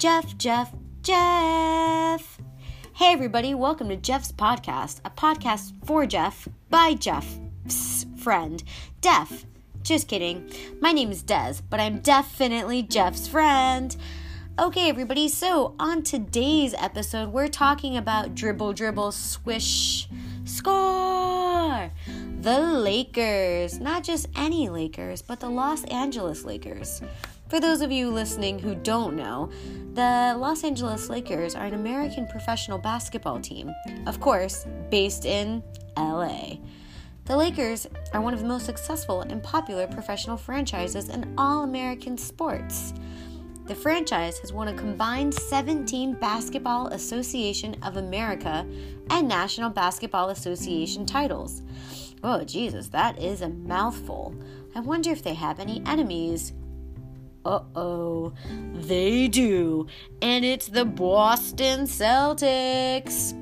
Jeff, Jeff, Jeff. Hey, everybody, welcome to Jeff's podcast, a podcast for Jeff by Jeff's friend, Def. Just kidding. My name is Dez, but I'm definitely Jeff's friend. Okay, everybody, so on today's episode, we're talking about dribble, dribble, swish, score. The Lakers. Not just any Lakers, but the Los Angeles Lakers. For those of you listening who don't know, the Los Angeles Lakers are an American professional basketball team, of course, based in LA. The Lakers are one of the most successful and popular professional franchises in all American sports. The franchise has won a combined 17 Basketball Association of America and National Basketball Association titles. Oh, Jesus, that is a mouthful. I wonder if they have any enemies. Uh oh, they do. And it's the Boston Celtics.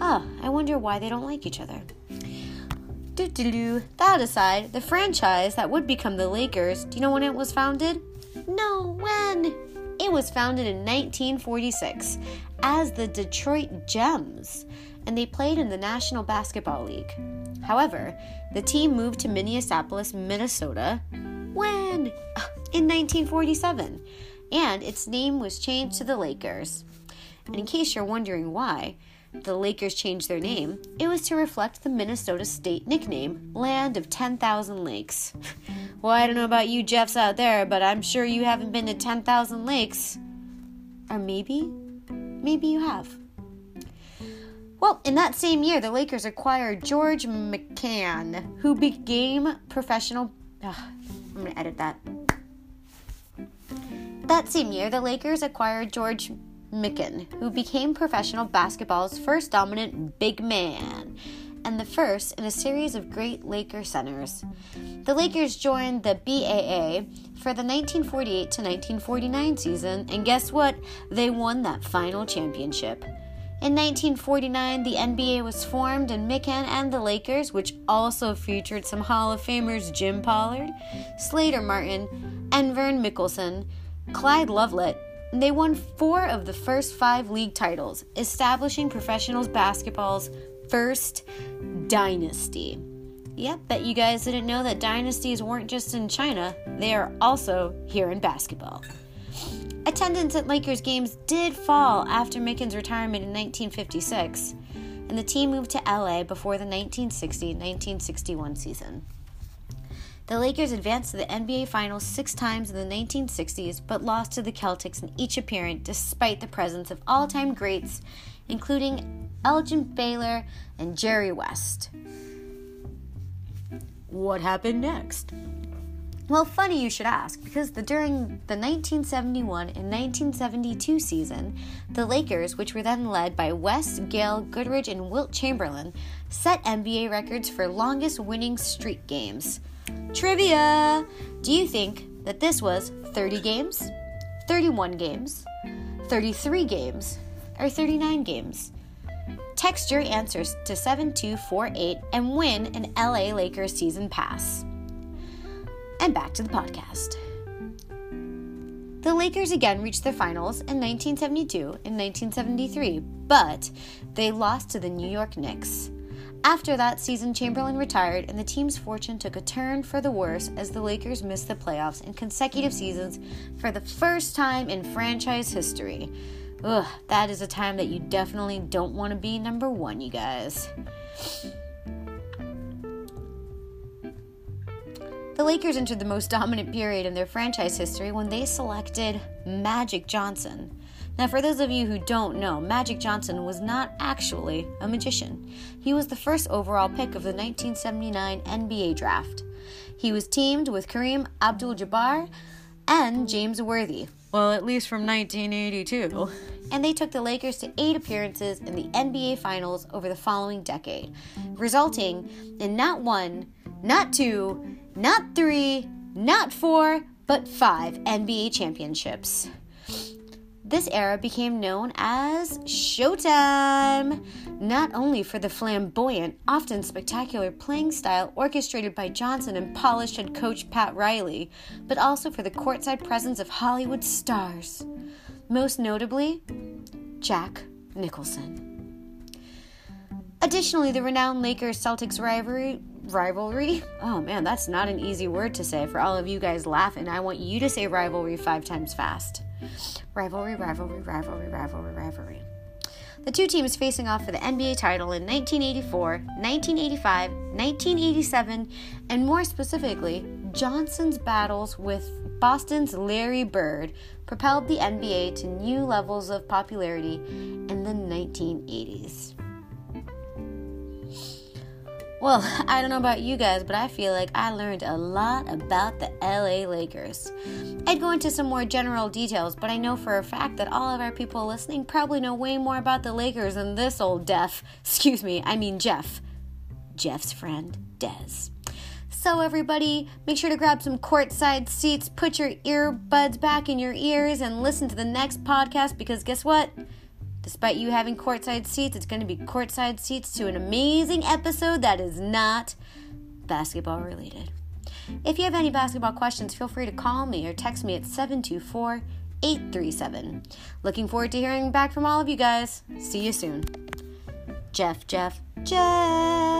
Ah, I wonder why they don't like each other. That aside, the franchise that would become the Lakers, do you know when it was founded? No, when? It was founded in 1946 as the Detroit Gems, and they played in the National Basketball League. However, the team moved to Minneapolis, Minnesota when? Uh, in 1947, and its name was changed to the Lakers. And in case you're wondering why, the Lakers changed their name, it was to reflect the Minnesota state nickname, Land of 10,000 Lakes. well, I don't know about you Jeffs out there, but I'm sure you haven't been to 10,000 lakes. Or maybe, maybe you have. Well, in that same year, the Lakers acquired George McCann, who became professional. Ugh, edit that. That same year, the Lakers acquired George Mikan, who became professional basketball's first dominant big man and the first in a series of great Laker centers. The Lakers joined the BAA for the 1948 to 1949 season, and guess what? They won that final championship. In 1949, the NBA was formed, and Mikan and the Lakers, which also featured some Hall of Famers Jim Pollard, Slater Martin, and Vern Mikkelsen, Clyde Lovellette, they won four of the first five league titles, establishing professional basketball's first dynasty. Yep, bet you guys didn't know that dynasties weren't just in China, they are also here in basketball. Attendance at Lakers games did fall after Mikan's retirement in 1956, and the team moved to LA before the 1960 1961 season. The Lakers advanced to the NBA Finals six times in the 1960s, but lost to the Celtics in each appearance despite the presence of all time greats, including Elgin Baylor and Jerry West. What happened next? Well, funny you should ask, because the, during the 1971 and 1972 season, the Lakers, which were then led by West, Gail, Goodrich, and Wilt Chamberlain, set NBA records for longest winning streak games. Trivia! Do you think that this was 30 games, 31 games, 33 games, or 39 games? Text your answers to 7248 and win an LA Lakers season pass. And back to the podcast. The Lakers again reached the finals in 1972 and 1973, but they lost to the New York Knicks. After that season, Chamberlain retired, and the team's fortune took a turn for the worse as the Lakers missed the playoffs in consecutive seasons for the first time in franchise history. Ugh, that is a time that you definitely don't want to be number one, you guys. The Lakers entered the most dominant period in their franchise history when they selected Magic Johnson. Now, for those of you who don't know, Magic Johnson was not actually a magician. He was the first overall pick of the 1979 NBA draft. He was teamed with Kareem Abdul Jabbar and James Worthy. Well, at least from 1982. And they took the Lakers to eight appearances in the NBA Finals over the following decade, resulting in not one, not two, not three, not four, but five NBA championships. This era became known as Showtime, not only for the flamboyant, often spectacular playing style orchestrated by Johnson and polished head coach Pat Riley, but also for the courtside presence of Hollywood stars. most notably, Jack Nicholson. Additionally, the renowned Lakers Celtics rivalry rivalry. Oh man, that's not an easy word to say for all of you guys laughing. I want you to say rivalry 5 times fast. Rivalry, rivalry, rivalry, rivalry, rivalry. The two teams facing off for the NBA title in 1984, 1985, 1987, and more specifically, Johnson's battles with Boston's Larry Bird propelled the NBA to new levels of popularity in the 1980s. Well, I don't know about you guys, but I feel like I learned a lot about the LA Lakers. I'd go into some more general details, but I know for a fact that all of our people listening probably know way more about the Lakers than this old Def. Excuse me, I mean Jeff. Jeff's friend, Dez. So, everybody, make sure to grab some courtside seats, put your earbuds back in your ears, and listen to the next podcast because guess what? Despite you having courtside seats, it's going to be courtside seats to an amazing episode that is not basketball related. If you have any basketball questions, feel free to call me or text me at 724 837. Looking forward to hearing back from all of you guys. See you soon. Jeff, Jeff, Jeff.